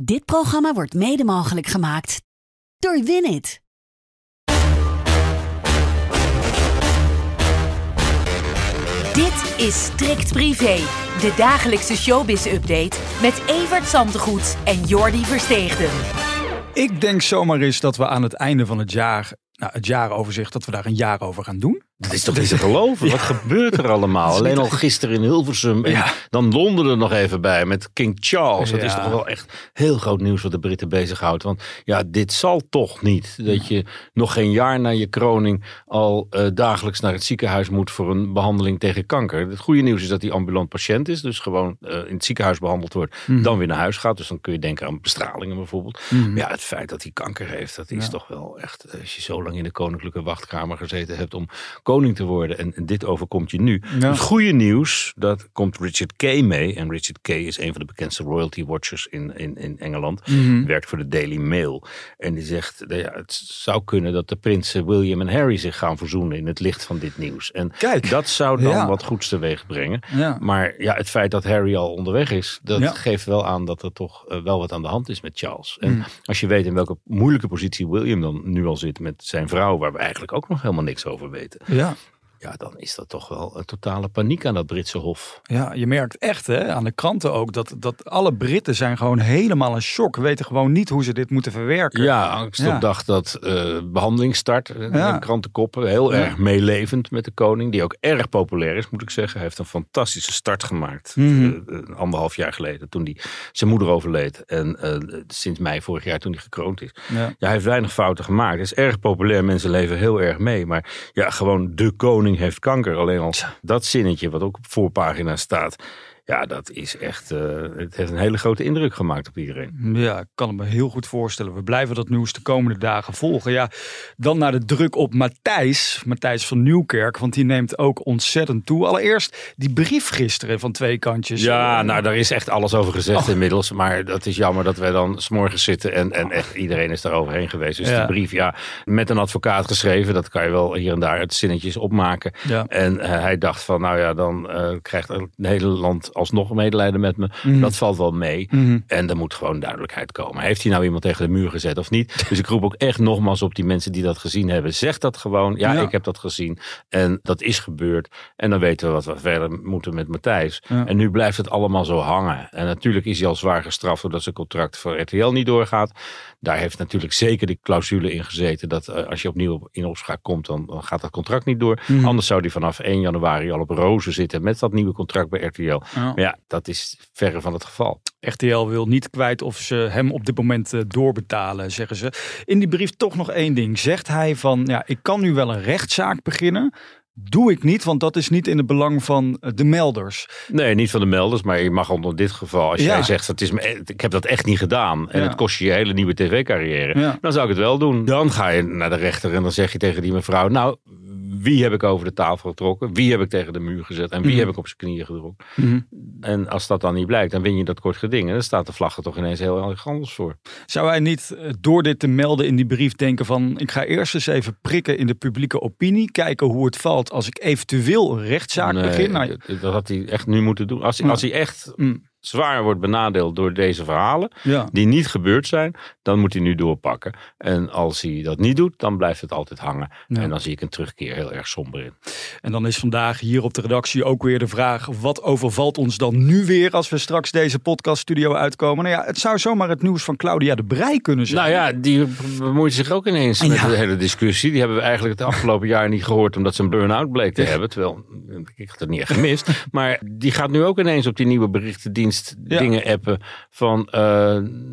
Dit programma wordt mede mogelijk gemaakt door Winit. Dit is Strikt Privé, de dagelijkse showbiz-update met Evert Zantegoed en Jordi Versteegden. Ik denk zomaar eens dat we aan het einde van het jaar, nou, het jaaroverzicht, dat we daar een jaar over gaan doen. Dat is toch niet te geloven? Wat gebeurt er allemaal? Alleen al gisteren in Hilversum. En Ja. dan Londen er nog even bij met King Charles. Dat is toch wel echt heel groot nieuws wat de Britten bezighoudt. Want ja, dit zal toch niet. Dat je nog geen jaar na je kroning al eh, dagelijks naar het ziekenhuis moet voor een behandeling tegen kanker. Het goede nieuws is dat hij ambulant patiënt is. Dus gewoon eh, in het ziekenhuis behandeld wordt. Mhm. Dan weer naar huis gaat. Dus dan kun je denken aan bestralingen bijvoorbeeld. Mhm. Maar ja, het feit dat hij kanker heeft, dat is toch wel echt. eh, Als je zo lang in de koninklijke wachtkamer gezeten hebt om koning te worden. En, en dit overkomt je nu. Ja. Het goede nieuws, dat komt Richard Kay mee. En Richard Kay is een van de bekendste royalty watchers in, in, in Engeland. Mhm. Werkt voor de Daily Mail. En die zegt, nou ja, het zou kunnen dat de prinsen William en Harry zich gaan verzoenen in het licht van dit nieuws. En Kijk. dat zou dan Ja. wat goeds teweeg brengen. Maar ja, het feit dat Harry al onderweg is, dat geeft wel aan dat er toch eh, wel wat aan de hand is met Charles. En Mm. als je weet in welke moeilijke positie William dan nu al zit met zijn vrouw, waar we eigenlijk ook nog helemaal niks over weten. Ja. Ja, dan is dat toch wel een totale paniek aan dat Britse hof. ja, je merkt echt hè, aan de kranten ook dat, dat alle Britten zijn gewoon helemaal in shock. Weten gewoon niet hoe ze dit moeten verwerken. Ja, angst Ja. op dag dat eh, behandeling start. eh, Ja. de Krantenkoppen. Heel Ja. erg meelevend met de koning. Die ook erg populair is, moet ik zeggen. Hij heeft een fantastische start gemaakt. Mhm. eh, een anderhalf jaar geleden. Toen die, zijn moeder overleed. En sinds mei vorig jaar toen hij gekroond is. Ja. Ja, hij heeft weinig fouten gemaakt. Hij is erg populair. Mensen leven heel erg mee. Maar ja, gewoon de koning heeft kanker. Alleen al dat zinnetje wat ook op voorpagina staat. Ja, dat is echt... eh, het heeft een hele grote indruk gemaakt op iedereen. Ja, ik kan het me heel goed voorstellen. We blijven dat nieuws de komende dagen volgen. Ja, dan naar de druk op Matthijs, Matthijs van Nieuwkerk, want die neemt ook ontzettend toe. Allereerst die brief gisteren van twee kantjes. Ja, nou, daar is echt alles over gezegd Oh. inmiddels. Maar dat is jammer dat wij dan s'morgens zitten en, en echt iedereen is daar overheen geweest. Dus Ja. die brief, ja, met een advocaat geschreven. Dat kan je wel hier en daar het zinnetjes opmaken. Ja. En eh, hij dacht van, nou ja, dan eh, krijgt het hele land alsnog medelijden met me. Mhm. Dat valt wel mee. Mhm. En er moet gewoon duidelijkheid komen. Heeft hij nou iemand tegen de muur gezet of niet? Dus ik roep ook echt nogmaals op die mensen die dat gezien hebben. Zeg dat gewoon. Ja, Ja. ik heb dat gezien. En dat is gebeurd. En dan weten we wat we verder moeten met Matthijs. Ja. En nu blijft het allemaal zo hangen. En natuurlijk is hij al zwaar gestraft doordat zijn contract voor RTL niet doorgaat. Daar heeft natuurlijk zeker die clausule in gezeten. Dat eh, als je opnieuw op- in opspraak komt, dan, dan gaat dat contract niet door. Mhm. Anders zou hij vanaf 1 januari al op rozen zitten met dat nieuwe contract bij RTL. Ja. Maar ja, dat is verre van het geval. RTL wil niet kwijt of ze hem op dit moment eh, doorbetalen, zeggen ze. In die brief toch nog één ding. Zegt hij van, ja, ik kan nu wel een rechtszaak beginnen. Doe ik niet, want dat is niet in het belang van eh, de melders. Nee, niet van de melders, maar je mag onder dit geval, als Ja. jij zegt, het is me, ik heb dat echt niet gedaan en Ja. het kost je je hele nieuwe tv-carrière, Ja. dan zou ik het wel doen. Dan ga je naar de rechter en dan zeg je tegen die mevrouw, nou, wie heb ik over de tafel getrokken? Wie heb ik tegen de muur gezet? En wie Mhm. heb ik op zijn knieën gedrukt? En als dat dan niet blijkt, dan win je dat kort geding. En dan staat de vlag er toch ineens heel erg anders voor. Zou hij niet eh, door dit te melden in die brief denken van... ik ga eerst eens even prikken in de publieke opinie. Kijken hoe het valt als ik eventueel een rechtszaak Nee, begin. Nou, dat- dat had hij echt nu moeten doen. Als, Ja. als hij echt mm, zwaar wordt benadeeld door deze verhalen, ja. die niet gebeurd zijn, dan moet hij nu doorpakken. En als hij dat niet doet, dan blijft het altijd hangen. Ja. En dan zie ik een terugkeer heel erg somber in. En dan is vandaag hier op de redactie ook weer de vraag: wat overvalt ons dan nu weer als we straks deze podcaststudio uitkomen? Nou ja, het zou zomaar het nieuws van Claudia de Brij kunnen zijn. Nou ja, die bemoeit zich ook ineens met Ja. de hele discussie. Die hebben we eigenlijk het afgelopen jaar niet gehoord, omdat ze een burn-out bleek te hebben. Terwijl, ik had het niet echt gemist. Maar die gaat nu ook ineens op die nieuwe berichtendienst Ja. dingen appen van, eh,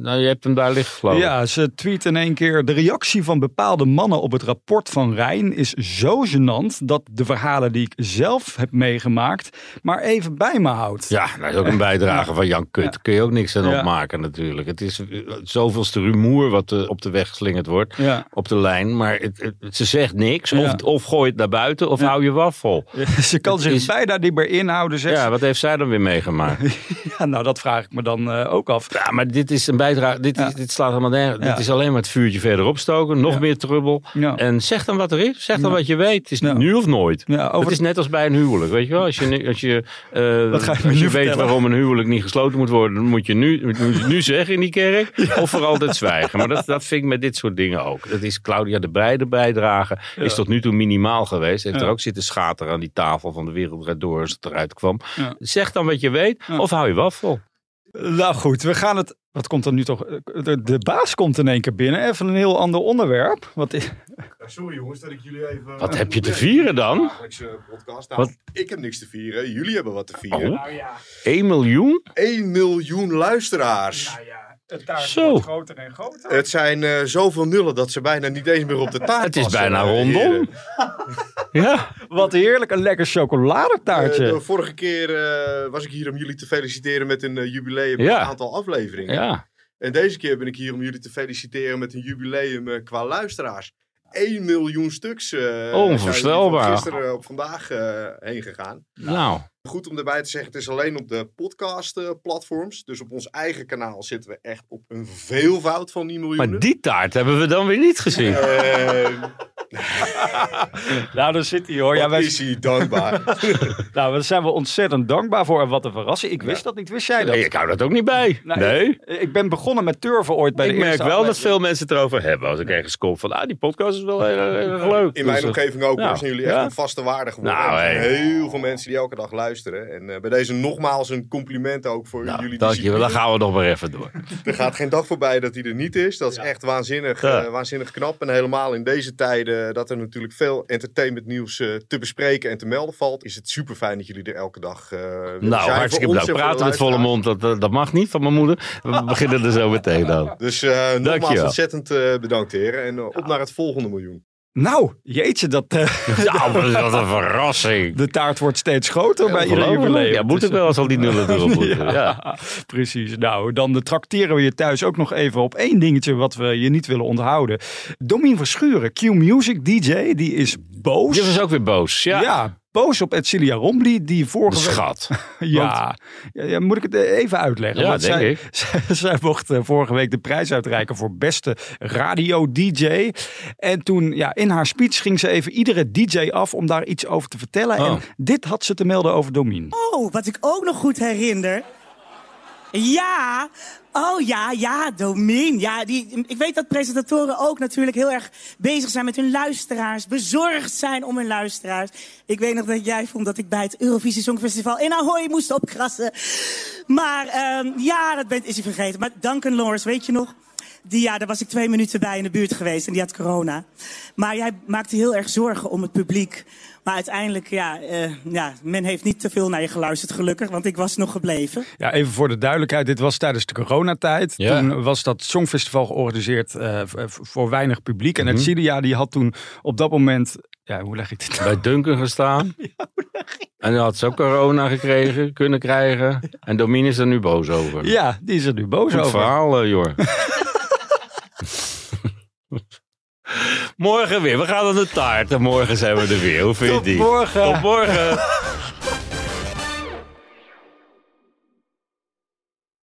nou je hebt hem daar liggen geloof ik. Ja, ze tweet in één keer. De reactie van bepaalde mannen op het rapport van Rijn is zo gênant dat de verhalen die ik zelf heb meegemaakt maar even bij me houdt. Ja, dat is ook een bijdrage van Jan Kut. Kun je ook niks aan Ja. opmaken natuurlijk. Het is eh, zoveelste rumoer wat eh, op de weg geslingerd wordt. Op de lijn. Maar het, het- ze zegt niks. Of, of gooi het naar buiten of hou je waffel. Ze kan Het zich is- bijna niet meer inhouden, zegt Ja, wat heeft zij dan weer meegemaakt? Ja, nou, dat vraag ik me dan eh, ook af. Ja, maar dit is een bijdrage. Dit, Ja. is, dit slaat helemaal nergens. Ja. Dit is alleen maar het vuurtje verderop stoken. Nog Ja. meer trubbel. En zeg dan wat er is. Zeg dan wat je weet. Het is nu of nooit. Over Het is net als bij een huwelijk. Weet je wel? Als je, als je, eh, Wat je als je weet vertellen? waarom een huwelijk niet gesloten moet worden. Dan moet je nu, moet je nu zeggen in die kerk. Of voor altijd zwijgen. Maar dat, dat vind ik met dit soort dingen ook. Dat is Claudia de Breide bijdrage. Is tot nu toe minimaal geweest. Heeft er ook zitten schateren aan die tafel van de wereld door als het eruit kwam. Zeg dan wat je weet. Of hou je Nou goed, we gaan het. Wat komt er nu toch? De, de baas komt in één keer binnen. Even een heel ander onderwerp. Wat is, Sorry jongens dat ik jullie even... Wat heb je te vieren dan? Podcast. Nou, Wat? Ik heb niks te vieren. Jullie hebben wat te vieren. Oh. 1 miljoen? 1 miljoen luisteraars. Het taart Zo. wordt groter en groter. Het zijn eh, zoveel nullen dat ze bijna niet eens meer op de taart Het is passen, bijna rondom. Ja. Wat heerlijk, een lekker chocoladetaartje. Eh, de vorige keer eh, was ik hier om jullie te feliciteren met een jubileum Ja. een aantal afleveringen. Ja. En deze keer ben ik hier om jullie te feliciteren met een jubileum eh, qua luisteraars. 1 miljoen stuks eh, Onvoorstelbaar. van gisteren op vandaag eh, heen gegaan. Nou. Goed om erbij te zeggen, het is alleen op de podcast-platforms. dus op ons eigen kanaal zitten we echt op een veelvoud van die miljoenen. Maar die taart hebben we dan weer niet gezien. Eh, nou, daar zit hij hoor. Ja, wij, is hij dankbaar. nou, daar zijn we ontzettend dankbaar voor. En wat een verrassing. Ik wist dat niet. Wist jij dat? Nee, ik hou dat ook niet bij. Nou, Nee. Ik, ik ben begonnen met turven ooit bij Ik de merk eerste wel dat veel mensen het erover hebben. Als ik ergens kom van, ah, die podcast is wel heel leuk. In mijn Dus, eh, omgeving ook, nou, zijn jullie echt een vaste waarde geworden. Nou, hey. heel veel mensen die elke dag luisteren. En eh, bij deze nogmaals een compliment ook voor Nou, jullie dank je. discipline. Dan gaan we nog maar even door. Er gaat geen dag voorbij dat hij er niet is. Dat is echt waanzinnig, Ja. eh, waanzinnig knap. En helemaal in deze tijden dat er natuurlijk veel entertainment nieuws eh, te bespreken en te melden valt. Is het super fijn dat jullie er elke dag eh willen Nou, zijn hartstikke bedankt. Praten met volle mond, dat, eh, dat mag niet van mijn moeder. We beginnen er zo meteen aan. Dus eh nogmaals ontzettend eh, bedankt heren. En eh, op naar het volgende miljoen. Nou, jeetje, dat, eh, Ja, wat een verrassing. de taart wordt steeds groter bij ieder Ongelooflijk. jubileum. Ja, moet Dus, ik wel als al die nullen erop moeten. ja, Ja. precies. Nou, dan tracteren we je thuis ook nog even op één dingetje wat we je niet willen onthouden. Domien Verschuren, Q-Music DJ, die is boos. Die was ook weer boos. Ja. Ja, boos op Edcilia Rombly, die vorige week... schat. Ja, ja, ja, moet ik het even uitleggen? Ja, Want denk zij, ik. Zij, zij mocht eh, vorige week de prijs uitreiken voor beste radio-dj. En toen, ja, in haar speech ging ze even iedere DJ af om daar iets over te vertellen. Oh. En dit had ze te melden over Domien. Oh, wat ik ook nog goed herinner. Ja, oh ja, ja, Domien. Ja, die, ik weet dat presentatoren ook natuurlijk heel erg bezig zijn met hun luisteraars. Bezorgd zijn om hun luisteraars. Ik weet nog dat jij vond dat ik bij het Eurovisie Songfestival in Ahoy moest opkrassen. Maar ehm, ja, dat ben, is vergeten. Maar Duncan Lawrence, weet je nog? Die, ja, daar was ik twee minuten bij in de buurt geweest en die had corona. Maar jij maakte heel erg zorgen om het publiek. Maar uiteindelijk, ja, eh, ja, men heeft niet te veel naar je geluisterd, gelukkig, want ik was nog gebleven. Ja, even voor de duidelijkheid. Dit was tijdens de coronatijd. Ja. Toen was dat Songfestival georganiseerd eh, v- voor weinig publiek. Mhm. En Edcilia die had toen op dat moment... Ja, hoe leg ik dit nou? Bij Duncan gestaan. En dan had ze ook corona gekregen, kunnen krijgen. En Domine is er nu boos over. Ja, die is er nu boos Goed over. verhaal, eh, Jor. Morgen weer. We gaan aan de taart. En morgen zijn we er weer. Hoe vind je Tot die? morgen. Tot morgen.